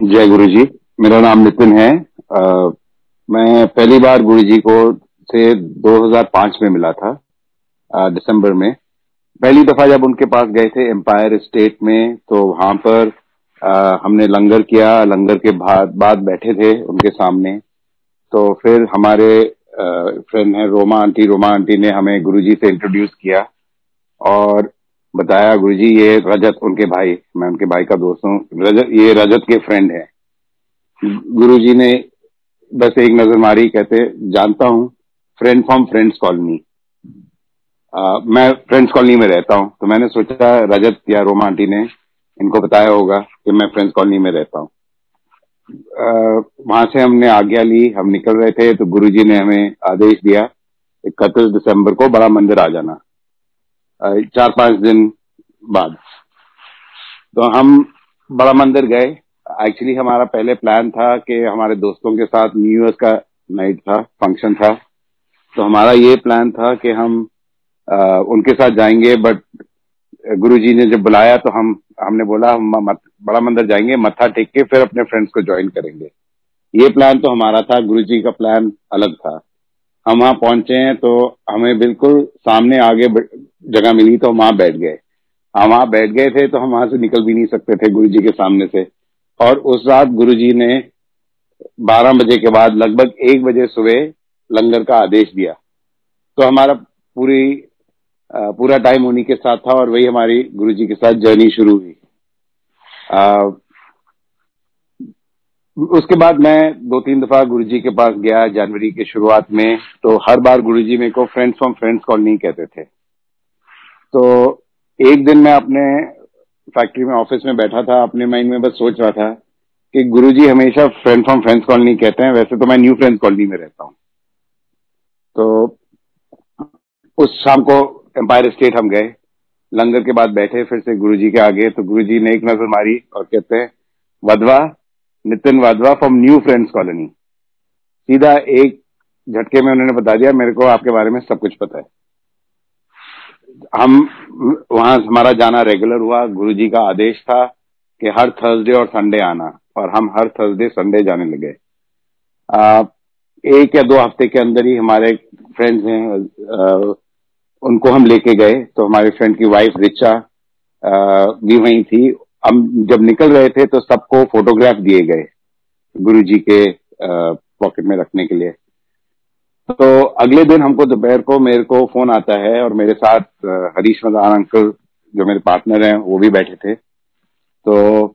जय गुरु जी मेरा नाम नितिन है। आ, मैं पहली बार गुरु जी को से 2005 में मिला था आ, दिसंबर में। पहली दफ़ा जब उनके पास गए थे एम्पायर स्टेट में तो वहाँ पर आ, हमने लंगर किया। लंगर के बाद बाद बैठे थे उनके सामने। तो फिर हमारे फ्रेंड है रोमा आंटी। रोमा आंटी ने हमें गुरुजी से इंट्रोड्यूस किया और बताया, गुरुजी, ये रजत उनके भाई, मैं उनके भाई का दोस्त हूँ। रजत, ये रजत के फ्रेंड है। गुरुजी ने बस एक नज़र मारी, कहते, जानता हूँ फ्रेंड फ्रॉम फ्रेंड्स कॉलोनी मैं फ्रेंड्स कॉलोनी में रहता हूँ। तो मैंने सोचा, रजत या रोमा आंटी ने इनको बताया होगा कि मैं फ्रेंड्स कॉलोनी में रहता हूँ। वहाँ से हमने आज्ञा ली, हम निकल रहे थे तो गुरुजी ने हमें आदेश दिया इकतीस दिसंबर को बड़ा मंदिर आ जाना। चार पाँच दिन बाद। तो हम बड़ा मंदिर गए। एक्चुअली हमारा पहले प्लान था कि हमारे दोस्तों के साथ न्यू ईयर का नाइट था फ़ंक्शन था। तो हमारा ये प्लान था कि हम आ, उनके साथ जाएँगे बट गुरुजी ने जब बुलाया तो हम हमने बोला हम मत, बड़ा मंदिर जाएँगे मत्था टेक के फिर अपने फ्रेंड्स को ज्वाइन करेंगे। ये प्लान तो हमारा था गुरुजी का प्लान अलग था। हम वहाँ पहुँचे हैं तो हमें बिल्कुल सामने आगे जगह मिली तो वहाँ बैठ गए। हम वहाँ बैठ गए थे तो हम वहाँ से निकल भी नहीं सकते थे गुरु जी के सामने से। और उस रात गुरु जी ने बारह बजे के बाद लगभग एक बजे सुबह लंगर का आदेश दिया। तो हमारा पूरी पूरा टाइम उन्हीं के साथ था और वही हमारी गुरु जी के साथ जर्नी शुरू हुई। उसके बाद मैं दो तीन दफ़ा गुरुजी के पास गया जनवरी के शुरुआत में तो हर बार गुरुजी मेरे को फ्रेंड्स फ्रॉम फ्रेंड्स कॉलोनी कहते थे। तो एक दिन मैं अपने फैक्ट्री में ऑफ़िस में बैठा था, अपने माइंड में बस सोच रहा था कि गुरुजी हमेशा फ्रेंड फ्रॉम फ्रेंड्स कॉलोनी कहते हैं, वैसे तो मैं न्यू फ्रेंड्स कॉलोनी में रहता हूँ। तो उस शाम को एम्पायर स्टेट हम गए, लंगर के बाद बैठे फिर से गुरुजी के आगे तो गुरुजी ने एक नज़र मारी और कहते हैं, Wadhwa Nitin Wadhwa from new friends colony सीधा एक झटके में उन्होंने बता दिया, मेरे को आपके बारे में सब कुछ पता है। हम, वहाँ हमारा जाना रेगुलर हुआ, गुरुजी का आदेश था कि हर थर्सडे और संडे आना, और हम हर थर्सडे संडे जाने लगे। एक या दो हफ़्ते के अंदर ही हमारे फ्रेंड्स हैं उनको हम लेके गए तो हमारे फ्रेंड की वाइफ रिचा भी वहीं थी हम जब निकल रहे थे तो सबको फोटोग्राफ दिए गए गुरु जी के पॉकेट में रखने के लिए। तो अगले दिन हमको दोपहर को मेरे को फ़ोन आता है और मेरे साथ हरीश मदान अंकल जो मेरे पार्टनर हैं, वो भी बैठे थे। तो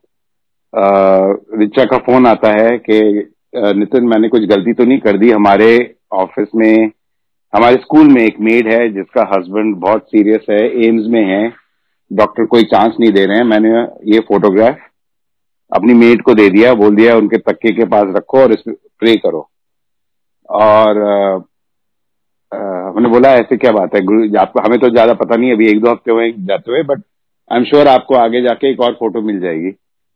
रिचा का फ़ोन आता है कि नितिन मैंने कुछ गलती तो नहीं कर दी। हमारे ऑफ़िस में, हमारे स्कूल में एक मेड है जिसका हस्बैंड बहुत सीरियस है एम्स में है। डॉक्टर कोई चांस नहीं दे रहे हैं। मैंने ये फोटोग्राफ अपनी मेड को दे दिया, बोल दिया, उनके तक्के के पास रखो और इसमें प्रे करो। और हमने बोला, ऐसे क्या बात है? गुरु, आपको, हमें तो ज़्यादा पता नहीं, अभी एक दो हफ़्ते हुए जाते हुए बट आई एम श्योर आपको आगे जाके एक और फ़ोटो मिल जाएगी।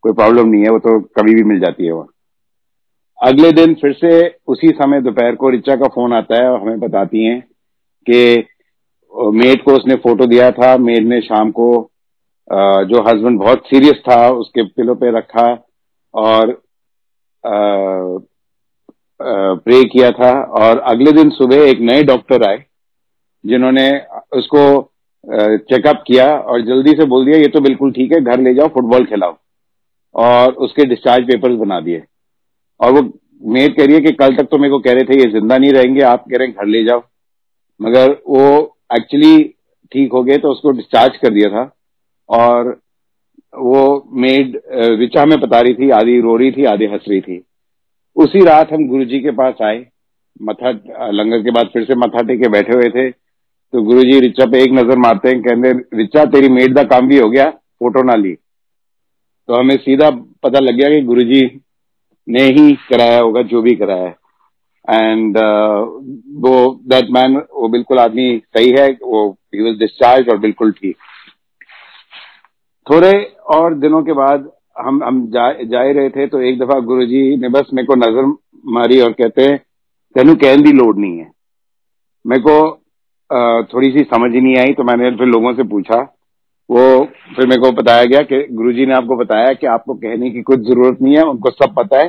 कोई प्रॉब्लम नहीं है, वो तो कभी भी मिल जाती है वहाँ अगले दिन फिर से उसी समय दोपहर को रिचा का फ़ोन आता है और हमें बताती हैं कि मेड को उसने फ़ोटो दिया था। मेड ने शाम को जो हस्बैंड बहुत सीरियस था, उसके पिलो पे रखा और प्रे किया था और अगले दिन सुबह एक नए डॉक्टर आए, जिन्होंने उसको चेकअप किया और जल्दी से बोल दिया, ये तो बिल्कुल ठीक है, घर ले जाओ, फुटबॉल खिलाओ। और उसके डिस्चार्ज पेपर्स बना दिए। और वो मेड कह रही है कि कल तक तो मेरे को कह रहे थे, ये ज़िंदा नहीं रहेंगे, आप कह रहे हैं, घर ले जाओ। मगर वो एक्चुअली ठीक हो गए तो उसको डिस्चार्ज कर दिया था। और वो मेड रिचा में बता रही थी, आधी रो रही थी, आधी हंस रही थी। उसी रात हम गुरुजी के पास आए। मथा लंगर के बाद फिर से मथा टेके बैठे हुए थे। तो गुरुजी रिचा पे एक नज़र मारते हैं, कहते रिचा, तेरी मेड का काम भी हो गया, फ़ोटो ना ली। तो हमें सीधा पता लग गया कि गुरुजी ने ही कराया होगा, जो भी कराया है। एंड uh, वो दैट मैन वो बिल्कुल आदमी सही है वो ही वॉज़ डिस्चार्ज और बिल्कुल ठीक। थोड़े और दिनों के बाद हम हम जा, जा रहे थे तो एक दफ़ा गुरुजी ने बस मेरे को नज़र मारी और कहते हैं तेन कहन की लोड नहीं है। मेरे को थोड़ी सी समझ ही नहीं आई तो मैंने फिर लोगों से पूछा। वो फिर मेरे को बताया गया कि गुरुजी ने आपको बताया कि आपको कहने की कुछ ज़रूरत नहीं है उनको सब पता है।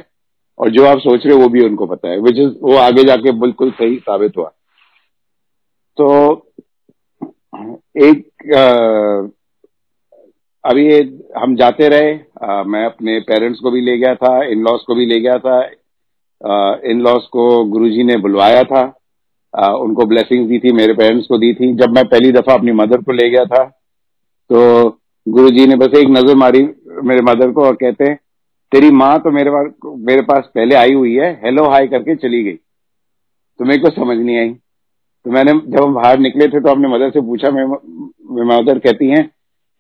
और जो आप सोच रहे हो वो भी उनको पता है विच इज़ वो आगे जाके बिल्कुल सही साबित हुआ। तो एक आ, अभी हम जाते रहे आ, मैं अपने पेरेंट्स को भी ले गया था इन लॉस को भी ले गया था इन लॉस को गुरुजी ने बुलवाया था आ, उनको ब्लेसिंग दी थी मेरे पेरेंट्स को दी थी। जब मैं पहली दफ़ा अपनी मदर को ले गया था तो गुरुजी ने बस एक नज़र मारी मेरे मदर को और कहते हैं तेरी माँ तो मेरे पास मेरे पास पहले आई हुई है हेलो हाई करके चली गई। तो मेरे को समझ नहीं आई। तो मैंने, जब हम बाहर निकले थे तो अपने मदर से पूछा मेरी मदर कहती हैं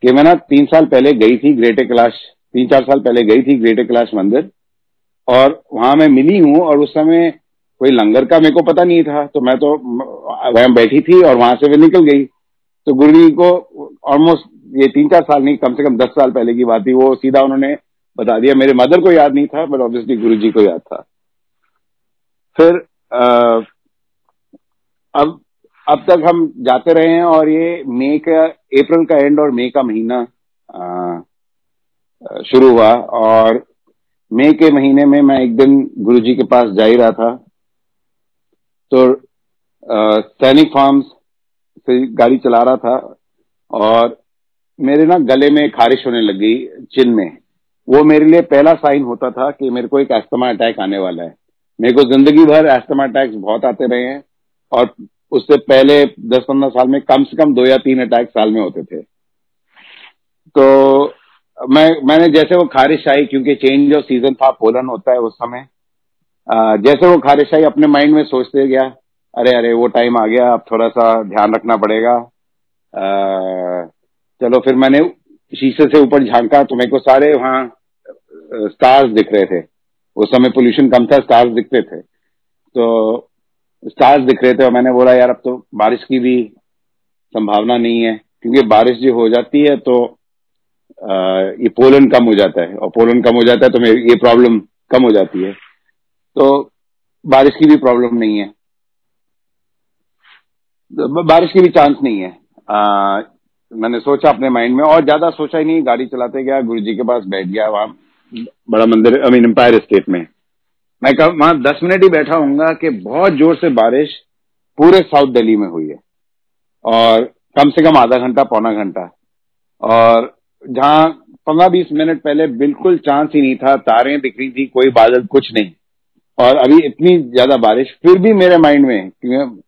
कि मैं ना तीन साल पहले गई थी ग्रेटर कैलाश तीन चार साल पहले गई थी ग्रेटर कैलाश मंदिर, और वहाँ मैं मिली हूँ, और उस समय कोई लंगर का मेरे को पता नहीं था। तो मैं तो वहाँ बैठी थी, और वहाँ से भी निकल गई। तो गुरु जी को ऑलमोस्ट ये तीन चार साल नहीं, कम से कम दस साल पहले की बात थी। वो सीधा उन्होंने बता दिया। मेरे मदर को याद नहीं था बट ऑब्वियसली गुरु जी को याद था। फिर आ, अब अब तक हम जाते रहे हैं और ये मई का अप्रैल का एंड और मई का महीना शुरू हुआ। और मई के महीने में मैं एक दिन गुरुजी के पास जा ही रहा था। तो सैनिक फार्म्स से गाड़ी चला रहा था और मेरे ना गले में खारिश होने लगी चिन में। वो मेरे लिए पहला साइन होता था कि मेरे को एक एस्थमा अटैक आने वाला है। मेरे को ज़िंदगी भर एस्थमा अटैक्स बहुत आते रहे हैं और उससे पहले दस पंद्रह साल में कम से कम दो या तीन अटैक साल में होते थे। तो मैं मैंने जैसे वो खारिश आई क्योंकि चेंज ऑफ़ सीज़न था पोलन होता है उस समय जैसे वो खारिश आई अपने माइंड में सोचते गया अरे अरे वो टाइम आ गया अब थोड़ा सा ध्यान रखना पड़ेगा आ, चलो फिर मैंने शीशे से ऊपर झांका तो मेरे को सारे वहाँ स्टार्स दिख रहे थे। उस समय पोल्यूशन कम था स्टार्स दिखते थे। तो स्टार्स दिख रहे थे और मैंने बोला यार अब तो बारिश की भी संभावना नहीं है। क्योंकि बारिश जो हो जाती है तो ये पोलन कम हो जाता है। और पोलन कम हो जाता है तो मेरी ये प्रॉब्लम कम हो जाती है। तो बारिश की भी प्रॉब्लम नहीं है। बारिश की भी चांस नहीं है। आ, मैंने सोचा अपने माइंड में, और ज़्यादा सोचा ही नहीं, गाड़ी चलाते गया गुरु जी के पास बैठ गया, वहाँ बड़ा मंदिर आई मीन एम्पायर स्टेट में। मैं कहा, वहाँ दस मिनट ही बैठा हूँ कि बहुत ज़ोर से बारिश पूरे साउथ दिल्ली में हुई है। और कम से कम आधा घंटा, पौना घंटा। और जहाँ पंद्रह बीस मिनट पहले बिल्कुल चांस ही नहीं था, तारें दिख रही थी, कोई बादल, कुछ नहीं। और अभी इतनी ज़्यादा बारिश, फिर भी मेरे माइंड में क्योंकि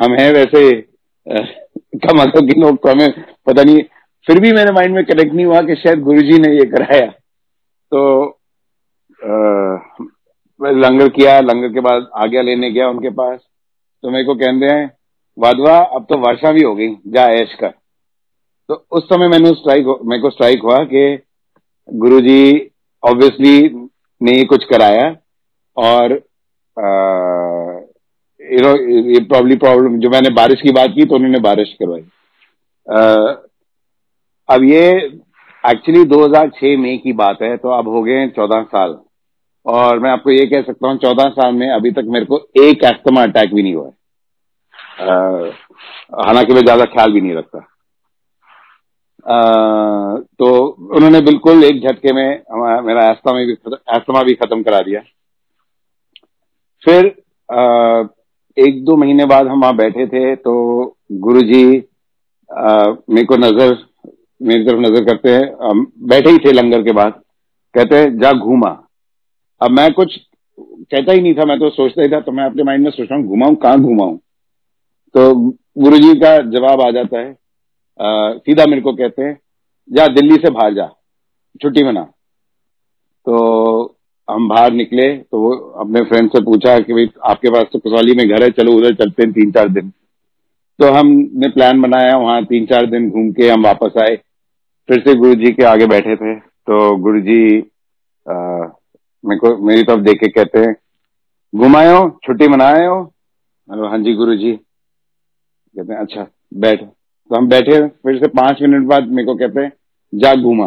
हम हैं वैसे कम अदब के लोग तो हमें पता नहीं। फिर भी मेरे माइंड में कनेक्ट नहीं हुआ कि शायद गुरुजी ने ये कराया। तो आ, लंगर किया लंगर के बाद आज्ञा लेने गया उनके पास। तो मेरे को कहते हैं वादवा अब तो वर्षा भी हो गई जा ऐश कर। तो उस समय मैंने स्ट्राइक मेरे को स्ट्राइक हुआ कि गुरुजी ऑब्वियसली ने कुछ कराया और यू नो ये प्रॉब्ली प्रॉब्लम जो मैंने बारिश की बात की तो उन्होंने बारिश करवाई। अब ये एक्चुअली 2006 मई की बात है तो अब हो गए चौदह साल। और मैं आपको ये कह सकता हूँ चौदह साल में अभी तक मेरे को एक एस्थमा अटैक भी नहीं हुआ है। हालाँकि मैं ज़्यादा ख्याल भी नहीं रखता। आ, तो उन्होंने बिल्कुल एक झटके में मेरा एस्थमा भी एस्थमा भी खत्म करा दिया। फिर आ, एक दो महीने बाद हम वहाँ बैठे थे तो गुरु जी मेरे को नज़र मेरी तरफ़ नज़र करते हैं। बैठे ही थे लंगर के बाद। कहते हैं जा घूमा। अब मैं कुछ कहता ही नहीं था मैं तो सोचता ही था तो मैं अपने माइंड में सोच रहा हूँ घुमाऊं कहाँ घुमाऊं? तो गुरु जी का जवाब आ जाता है। आ, सीधा मेरे को कहते हैं जा दिल्ली से बाहर जा छुट्टी मना। तो हम बाहर निकले तो वो अपने फ्रेंड से पूछा कि भाई, आपके पास तो कसौली में घर है, चलो उधर चलते हैं तीन चार दिन। तो हमने प्लान बनाया, वहाँ तीन चार दिन घूम के हम वापस आए। फिर से गुरु जी के आगे बैठे थे। तो गुरु जी मेरे को, मेरी तरफ़ देख के कहते हैं घुमाए छुट्टी मनाए हो हाँ जी गुरु जी कहते हैं अच्छा बैठ। तो हम बैठे, फिर से पाँच मिनट बाद मेरे को कहते हैं, जा घूमा।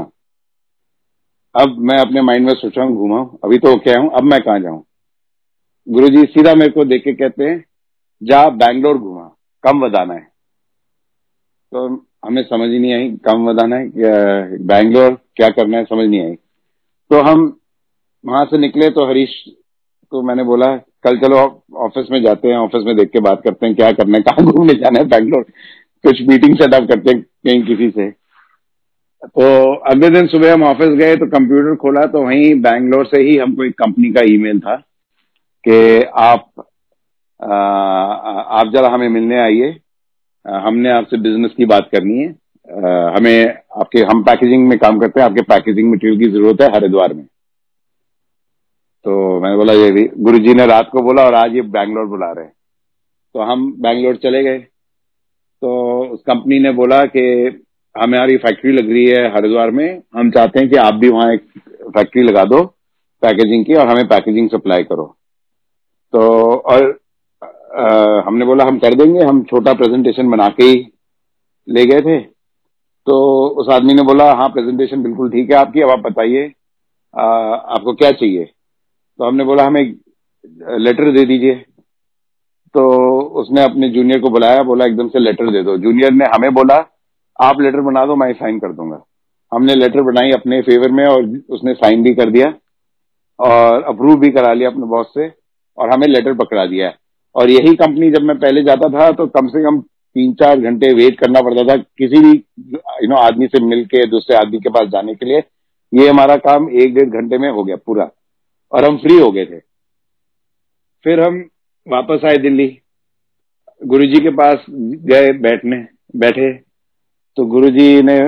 अब मैं अपने माइंड में सोचा हूँ, घूमा अभी तो क्या हूँ, अब मैं कहा जाऊँ? गुरु जी सीधा मेरे को देख के कहते हैं, जा बैंगलोर घूमा, कम बताना है। तो हमें समझ नहीं आई, कम बताना है बैंगलोर, क्या करना है, समझ नहीं आई। तो हम वहाँ से निकले तो हरीश को मैंने बोला, कल चलो ऑफ़िस में जाते हैं, ऑफ़िस में देख के बात करते हैं, क्या करना है, कहाँ घूमने जाना है, बैंगलोर? कुछ मीटिंग सेटअप करते हैं, कहीं किसी से। तो अगले दिन सुबह हम ऑफ़िस गए तो कंप्यूटर खोला तो वहीं बैंगलोर से ही हमको एक कंपनी का ईमेल था कि आप आ, आप जरा हमें मिलने आइए। हमने आपसे बिज़नेस की बात करनी है। आ, हमें आपके हम पैकेजिंग में काम करते हैं। आपके पैकेजिंग मटेरियल की ज़रूरत है हरिद्वार में। तो मैंने बोला ये भी गुरु जी ने रात को बोला और आज ये बैंगलोर बुला रहे तो हम बैंगलोर चले गए। तो उस कंपनी ने बोला कि हमारी फैक्ट्री लग रही है हरिद्वार में। हम चाहते हैं कि आप भी वहाँ एक फैक्ट्री लगा दो पैकेजिंग की और हमें पैकेजिंग सप्लाई करो। तो और आ, हमने बोला हम कर देंगे हम छोटा प्रेजेंटेशन बना के ही ले गए थे। तो उस आदमी ने बोला हाँ प्रेजेंटेशन बिल्कुल ठीक है आपकी अब आप बताइए आपको क्या चाहिए? तो हमने बोला हमें लेटर दे दीजिए। तो उसने अपने जूनियर को बुलाया बोला एकदम से लेटर दे दो। जूनियर ने हमें बोला आप लेटर बना दो, मैं साइन कर दूँगा। हमने लेटर बनाई अपने फेवर में और उसने साइन भी कर दिया और अप्रूव भी करा लिया अपने बॉस से और हमें लेटर पकड़ा दिया और यही कंपनी जब मैं पहले जाता था तो कम से कम तीन चार घंटे वेट करना पड़ता था किसी भी यू नो आदमी से मिलके, दूसरे आदमी के पास जाने के लिए। ये हमारा काम एक डेढ़ घंटे में हो गया पूरा और हम फ्री हो गए थे। फिर हम वापस आए दिल्ली। गुरुजी के पास गए बैठने, बैठे। तो गुरुजी ने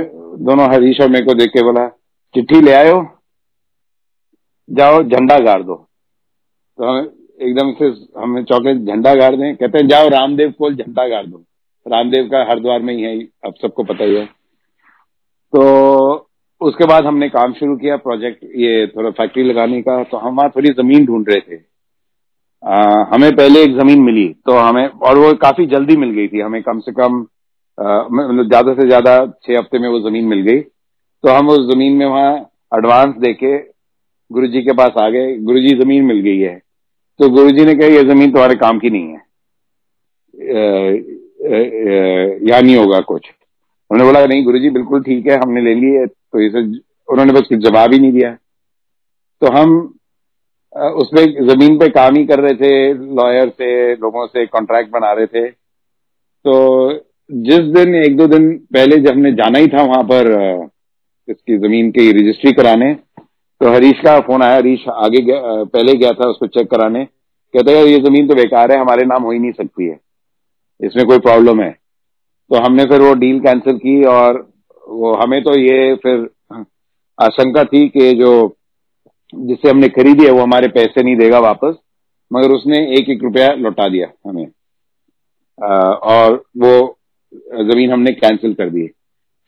दोनों हरीश और मेरे को देख के बोला चिट्ठी ले आयो जाओ झंडा गाड़ दो। तो हम एकदम से हमें चौके झंडा गाड़ दें? कहते हैं जाओ रामदेव को झंडा गाड़ दो। रामदेव का हरिद्वार में ही है अब सबको पता ही है। तो उसके बाद हमने काम शुरू किया प्रोजेक्ट ये थोड़ा फैक्ट्री लगाने का। तो हम वहाँ थोड़ी ज़मीन ढूंढ रहे थे। आ, हमें पहले एक ज़मीन मिली तो हमें और वो काफ़ी जल्दी मिल गई थी। हमें कम से कम मतलब ज़्यादा से ज़्यादा छह हफ़्ते में वो ज़मीन मिल गई। तो हम उस ज़मीन में वहाँ एडवांस देके गुरु जी के पास आ गए गुरु जी ज़मीन मिल गई है। तो गुरु जी ने कहा, ये ज़मीन तुम्हारे काम की नहीं है। या नहीं होगा कुछ? उन्होंने बोला, नहीं गुरु जी बिल्कुल ठीक है, हमने ले ली है। तो इसे उन्होंने बस कुछ जवाब ही नहीं दिया। तो हम उसमें ज़मीन पे काम ही कर रहे थे, लॉयर से, लोगों से कॉन्ट्रैक्ट बना रहे थे। तो जिस दिन एक दो दिन पहले जब हमने जाना ही था वहाँ पर इसकी ज़मीन की रजिस्ट्री कराने तो हरीश का फ़ोन आया हरीश आगे गया, पहले गया था उसको चेक कराने। कहते हैं ये ज़मीन तो बेकार है हमारे नाम हो ही नहीं सकती है। इसमें कोई प्रॉब्लम है। तो हमने फिर वो डील कैंसिल की और वो हमें तो ये फिर आशंका थी कि जो जिससे हमने खरीदी है वो हमारे पैसे नहीं देगा वापस मगर उसने एक एक रुपया लौटा दिया हमें। आ, और वो ज़मीन हमने कैंसिल कर दी।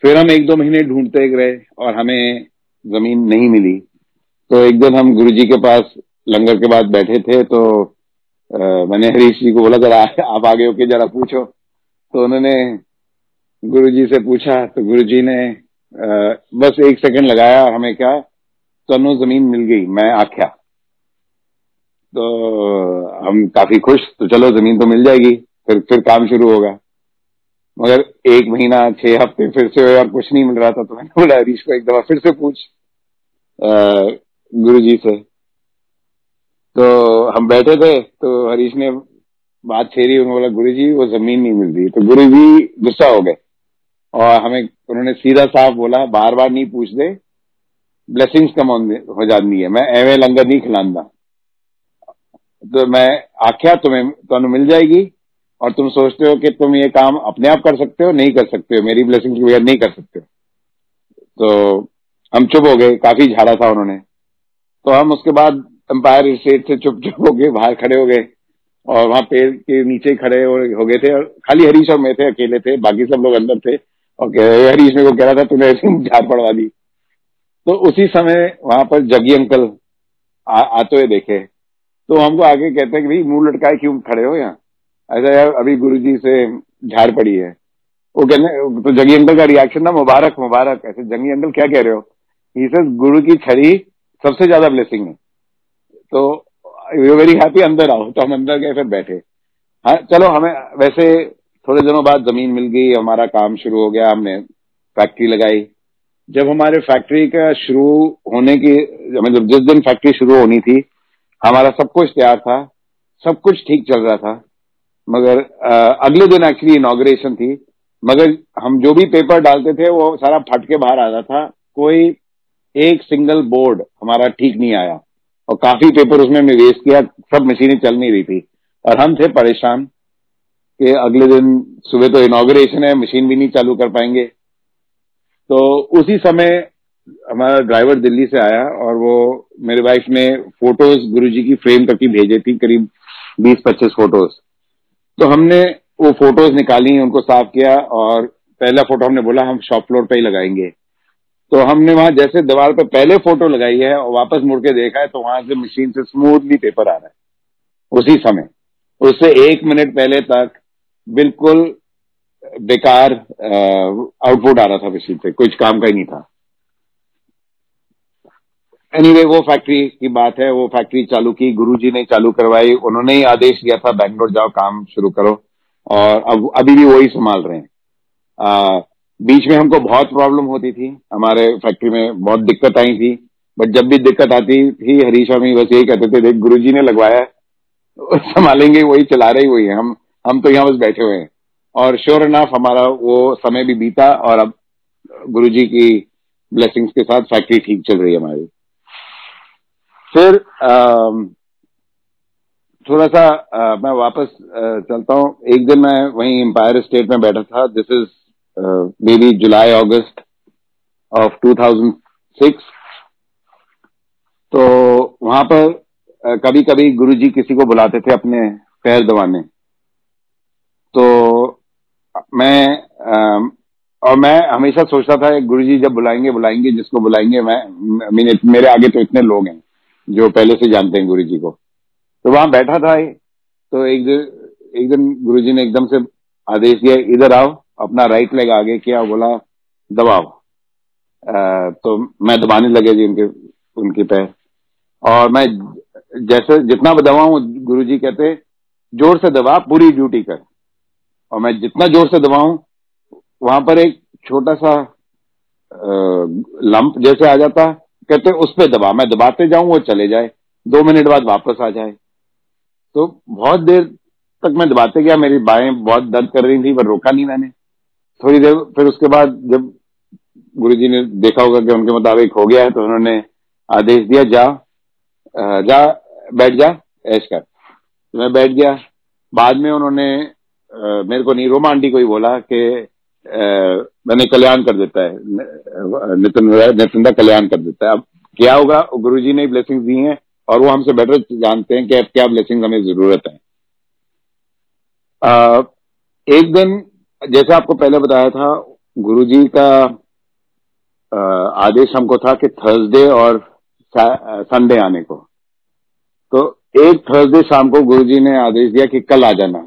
फिर हम एक दो महीने ढूंढते गए और हमें ज़मीन नहीं मिली। तो एक दिन हम गुरु जी के पास लंगर के बाद बैठे थे तो आ, मैंने हरीश जी को बोला जरा आप आगे होके जरा पूछो। तो उन्होंने गुरु जी से पूछा तो गुरु जी ने आ, बस एक सेकंड लगाया हमें क्या तनु ज़मीन मिल गई मैं आख्या तो हम काफ़ी खुश तो चलो ज़मीन तो मिल जाएगी फिर फिर काम शुरू होगा। मगर एक महीना, छह हफ़्ते फिर से और कुछ नहीं मिल रहा था तो मैंने बोला, हरीश को एक दफ़ा फिर से पूछ गुरु जी से। तो हम बैठे थे तो हरीश ने बात छेड़ी, उन्होंने बोला गुरु जी वो ज़मीन नहीं मिल रही। तो गुरु जी गुस्सा हो गए और हमें, उन्होंने सीधा साफ़ बोला, बार बार नहीं पूछ दे ब्लेसिंग्स कम हो जाती है। मैं एवे लंगर नहीं खिलांदा तो मैं आख्या, तुम्हें तो मिल जाएगी? और तुम सोचते हो कि तुम ये काम अपने आप कर सकते हो, नहीं कर सकते हो। मेरी ब्लेसिंग के बगैर नहीं कर सकते हो। तो हम चुप हो गए, काफ़ी झाड़ा था उन्होंने। तो हम उसके बाद एम्पायर स्टेट से चुप चुप हो गए, बाहर खड़े हो गए और वहाँ पेड़ के नीचे खड़े हो गए थे और खाली हरीश और मैं थे, अकेले थे, बाकी सब लोग अंदर थे। और हरीश, मेरे को कह रहा था तूने ऐसे झाड़ पड़वा दी। तो उसी समय वहाँ पर जगी अंकल आते हुए देखे। तो हमको आगे कहते हैं कि, भाई, मुँह लटकाए क्यों खड़े हो यहाँ? ऐसा यार अभी गुरु जी से झाड़ पड़ी है, वो कहने तो जंगी अंकल का रिएक्शन ना मुबारक मुबारक, ऐसे जंगी अंकल क्या कह रहे हो? से गुरु की छड़ी सबसे ज़्यादा ब्लेसिंग है. तो यू वेरी हैप्पी अंदर आओ तो हम अंदर गए, फिर बैठे। हाँ चलो, हमें वैसे थोड़े दिनों बाद ज़मीन मिल गई, हमारा काम शुरू हो गया, हमने फैक्ट्री लगाई। जब हमारे फैक्ट्री का शुरू होने की मतलब जिस दिन फैक्ट्री शुरू होनी थी, हमारा सब कुछ तैयार था, सब कुछ ठीक चल रहा था। मगर अगले दिन एक्चुअली इनाग्रेशन थी। मगर हम जो भी पेपर डालते थे, वो सारा फट के बाहर आ रहा था। कोई एक सिंगल बोर्ड हमारा ठीक नहीं आया। और काफ़ी पेपर उसमें हमने वेस्ट किया। सब मशीनें चल नहीं रही थी। और हम थे परेशान कि अगले दिन सुबह तो इनाग्रेशन है मशीन भी नहीं चालू कर पाएँगे। तो उसी समय हमारा ड्राइवर दिल्ली से आया और वो मेरे वाइफ ने फ़ोटोज़ गुरुजी की फ्रेम करके भेजे थी, करीब 20-25 फ़ोटोज़ तो हमने वो फ़ोटोज़ निकाली, उनको साफ़ किया और पहला फ़ोटो हमने बोला, हम शॉप फ्लोर पे ही लगाएँगे। तो हमने वहाँ जैसे दीवार पे पहले फ़ोटो लगाई है और वापस मुड़ के देखा है तो वहाँ से मशीन से स्मूथली पेपर आ रहा है, उसी समय। उससे एक मिनट पहले तक बिल्कुल बेकार आउटपुट आ रहा था मशीन से, कुछ काम का ही नहीं था। एनीवे anyway, वो फैक्ट्री की बात है वो फैक्ट्री चालू की गुरुजी ने चालू करवाई उन्होंने ही आदेश दिया था बैंगलोर जाओ काम शुरू करो। और अब अभी भी वही संभाल रहे हैं। आ, बीच में हमको बहुत प्रॉब्लम होती थी हमारे फैक्ट्री में बहुत दिक्कत आई थी बट जब भी दिक्कत आती थी हरीश स्वामी बस यही कहते थे देख गुरु ने लगवाया संभालेंगे वही चला रहे वही हम हम तो यहाँ बस बैठे हुए हैं। और श्योर इनाफ हमारा वो समय भी बीता और अब गुरुजी की ब्लेसिंग्स के साथ फैक्ट्री ठीक चल रही है हमारी। फिर थोड़ा सा आ, मैं वापस आ, चलता हूँ। एक दिन मैं वहीं एम्पायर स्टेट में बैठा था। This is maybe July August of 2006 तो वहाँ पर कभी कभी गुरुजी किसी को बुलाते थे अपने पैर दबाने। तो मैं आ, और मैं हमेशा सोचता था गुरुजी जब बुलाएँगे बुलाएँगे जिसको बुलाएँगे मैं मीन मेरे आगे तो इतने लोग हैं। जो पहले से जानते हैं गुरुजी को। तो वहाँ बैठा था तो एक दिन एक दिन गुरुजी ने एकदम से आदेश दिया, इधर आओ, अपना राइट लेग आगे किया, बोला, दबाओ। तो मैं दबाने लगे जी उनके उनके पैर। और मैं जैसे, जितना दबाऊ गुरु जी कहते ज़ोर से दबा, पूरी ड्यूटी कर। और मैं जितना ज़ोर से दबाऊ, वहाँ पर एक छोटा सा लंप जैसे आ जाता कहते उस पर दबा, मैं दबाते जाऊँ, वो चले जाए। दो मिनट बाद वापस आ जाए। तो बहुत देर तक मैं दबाते गया, मेरी बाएँ बहुत दर्द कर रही थी, पर रोका नहीं मैंने। थोड़ी देर, फिर उसके बाद जब गुरुजी ने देखा होगा कि उनके मुताबिक हो गया है तो उन्होंने आदेश दिया, जा जा, बैठ जा, ऐश कर। तो मैं बैठ गया। बाद में उन्होंने मेरे को नहीं रोमा आंटी को ही बोला कि मैंने कल्याण कर देता है। नितिन नितिन कल्याण कर देता है। अब क्या होगा? गुरु जी ने ब्लेसिंग दी हैं और वो हमसे बेटर जानते हैं कि अब क्या ब्लेसिंग हमें ज़रूरत है। आ, एक दिन जैसे आपको पहले बताया था गुरु जी का आदेश हमको था कि थर्सडे और संडे आने को। तो एक थर्सडे शाम को गुरुजी ने आदेश दिया कि कल आ जाना।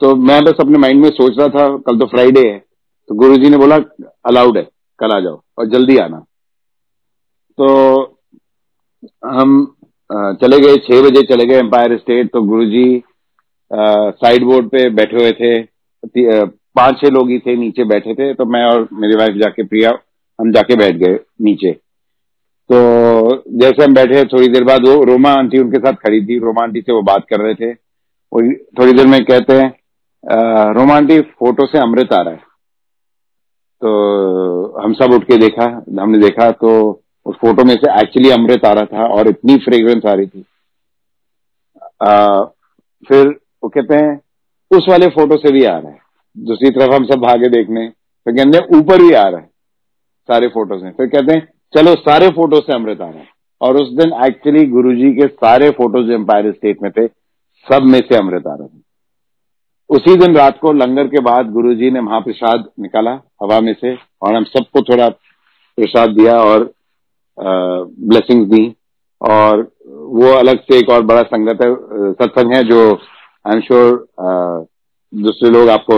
तो मैं बस अपने माइंड में सोच रहा था कल तो फ्राइडे है। तो गुरुजी ने बोला अलाउड है, कल आ जाओ और जल्दी आना। तो हम चले गए, छह बजे चले गए एम्पायर स्टेट तो गुरुजी साइड बोर्ड पे बैठे हुए थे। पाँच छह लोग ही थे, नीचे बैठे थे तो मैं और मेरी वाइफ जाके, प्रिया, हम जाके बैठ गए नीचे। तो जैसे हम बैठे, थोड़ी देर बाद वो रोमा आंटी उनके साथ खड़ी थी। रोमा आंटी से वो बात कर रहे थे। वो थोड़ी देर में कहते हैं रोमा आंटी, फ़ोटो से अमृत आ रहा है। तो हम सब उठ के देखा हमने देखा तो उस फ़ोटो में से एक्चुअली अमृत आ रहा था और इतनी फ्रेग्रेंस आ रही थी। आ, फिर वो कहते हैं उस वाले फ़ोटो से भी आ रहा है। दूसरी तरफ़ हम सब भागे देखने फिर कहते ऊपर भी आ रहा है सारे फ़ोटो से फिर कहते हैं चलो सारे फ़ोटो से अमृत आ रहा है। और उस दिन एक्चुअली गुरुजी के सारे फ़ोटोज़ एम्पायर स्टेट में थे सब में से अमृत आ रहा था। उसी दिन रात को लंगर के बाद गुरुजी ने महाप्रसाद निकाला हवा में से और हम सबको थोड़ा प्रसाद दिया और ब्लेसिंग्स दी। और वो अलग से एक और बड़ा संगत है, सत्संग है जो आई एम श्योर दूसरे लोग आपको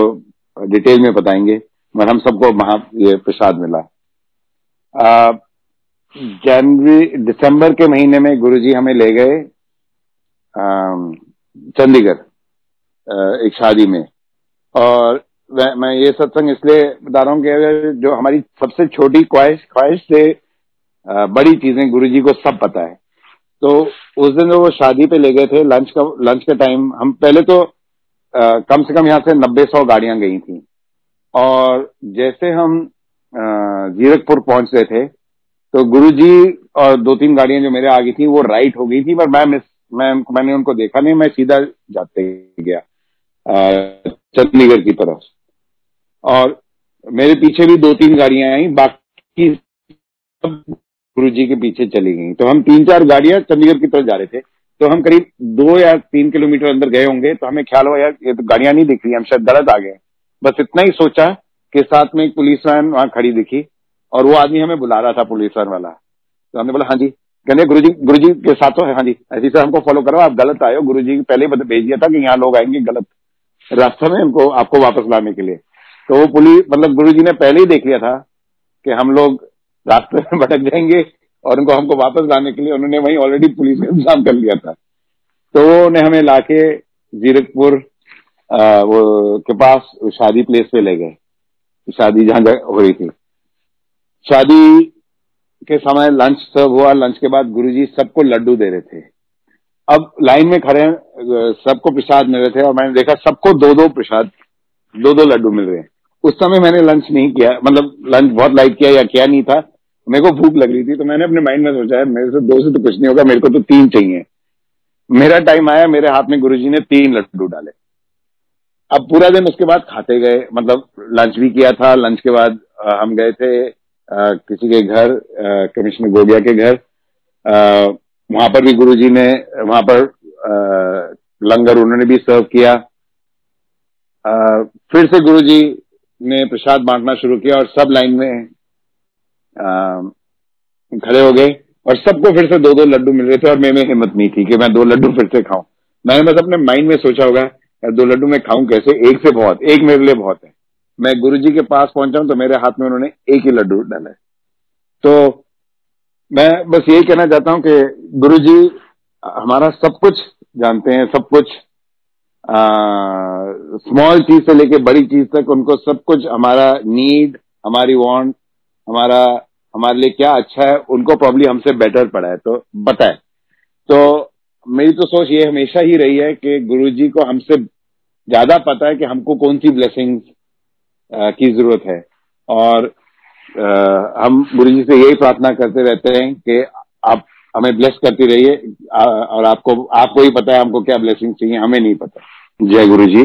डिटेल में बताएँगे, मगर हम सबको वहाँ ये प्रसाद मिला। जनवरी, दिसंबर के महीने में गुरुजी हमें ले गए चंडीगढ़ एक शादी में। और मैं ये सत्संग इसलिए बता रहा हूँ कि जो हमारी सबसे छोटी ख्वाहिश ख्वाहिश से बड़ी चीज़ें गुरु जी को सब पता है। तो उस दिन वो शादी पे ले गए थे लंच का लंच के टाइम हम पहले तो आ, कम से कम यहाँ से नब्बे सौ गाड़ियाँ गई थी। और जैसे हम जीरकपुर पहुँच रहे थे तो गुरुजी और दो तीन गाड़ियाँ जो मेरे आगे थी वो राइट हो गई थी पर मैं मिस मैं मैंने उनको देखा नहीं मैं सीधा जाते गया चंडीगढ़ की तरफ़। और मेरे पीछे भी दो तीन गाड़ियाँ आई, बाकी सब गुरु जी के पीछे चली गई। तो हम तीन चार गाड़ियाँ चंडीगढ़ की तरफ़ जा रहे थे। तो हम करीब दो या तीन किलोमीटर अंदर गए होंगे तो हमें ख्याल हुआ, यार, ये तो गाड़ियाँ नहीं दिख रही, हम शायद गलत आ गए बस इतना ही सोचा कि साथ में एक पुलिस वैन वहाँ खड़ी दिखी, और वो आदमी हमें बुला रहा था पुलिस वैन वाला। तो हमने बोला हाँ जी। कहने गुरु जी गुरु जी के साथ है जी। ऐसी से हमको फॉलो करो, आप गलत आए हो। गुरु जी पहले ही भेज दिया था कि यहाँ लोग आएँगे गलत रास्ते में हमको, आपको वापस लाने के लिए। तो वो पुलिस मतलब गुरु जी ने पहले ही देख लिया था कि हम लोग रास्ते में भटक जाएँगे और उनको हमको वापस लाने के लिए उन्होंने वहीं ऑलरेडी पुलिस ने इंतज़ाम कर लिया था। तो उन्हें हमें लाके जीरकपुर वो, के पास शादी प्लेस पे ले गए। शादी जहाँ हो रही थी। शादी के समय लंच सर्व हुआ। लंच के बाद गुरुजी सबको लड्डू दे रहे थे। अब लाइन में खड़े सबको प्रसाद मिल रहे थे और मैंने देखा सबको दो दो प्रसाद दो दो लड्डू मिल रहे हैं। उस समय मैंने लंच नहीं किया मतलब लंच बहुत लाइट किया या किया नहीं था। मेरे को भूख लग रही थी तो मैंने अपने माइंड में सोचा है मेरे से दो से तो कुछ नहीं होगा मेरे को तो तीन चाहिए। मेरा टाइम आया मेरे हाथ में गुरुजी ने तीन लड्डू डाले। अब पूरा दिन उसके बाद खाते गए मतलब लंच भी किया था। लंच के बाद हम गए थे किसी के घर कमिश्नर गोबिया के घर। वहाँ पर भी गुरुजी ने वहाँ पर लंगर उन्होंने भी सर्व किया। आ, फिर से गुरुजी ने प्रसाद बांटना शुरू किया और सब लाइन में खड़े हो गए और सबको फिर से दो दो लड्डू मिल रहे थे और मेरे में हिम्मत नहीं थी कि मैं दो लड्डू फिर से खाऊं। मैंने बस अपने माइंड में सोचा होगा, यार, दो लड्डू मैं खाऊं कैसे? एक से बहुत, एक मेरे लिए बहुत है। मैं गुरु जी के पास पहुँचा तो मेरे हाथ में उन्होंने एक ही लड्डू डाला तो मैं बस यही कहना चाहता हूँ कि गुरु जी हमारा सब कुछ जानते हैं, सब कुछ स्मॉल चीज़ से लेके बड़ी चीज़ तक उनको सब कुछ हमारा नीड हमारी वांट हमारा हमारे लिए क्या अच्छा है उनको प्रॉब्ली हमसे बेटर पड़ा है तो बताए। तो मेरी तो सोच ये हमेशा ही रही है कि गुरुजी को हमसे ज़्यादा पता है कि हमको कौन सी ब्लेसिंग की ज़रूरत है। और आ, हम गुरु जी से यही प्रार्थना करते रहते हैं कि आप हमें ब्लेस करती रहिए और आपको आपको ही पता है हमको क्या ब्लेसिंग चाहिए हमें नहीं पता। जय गुरु जी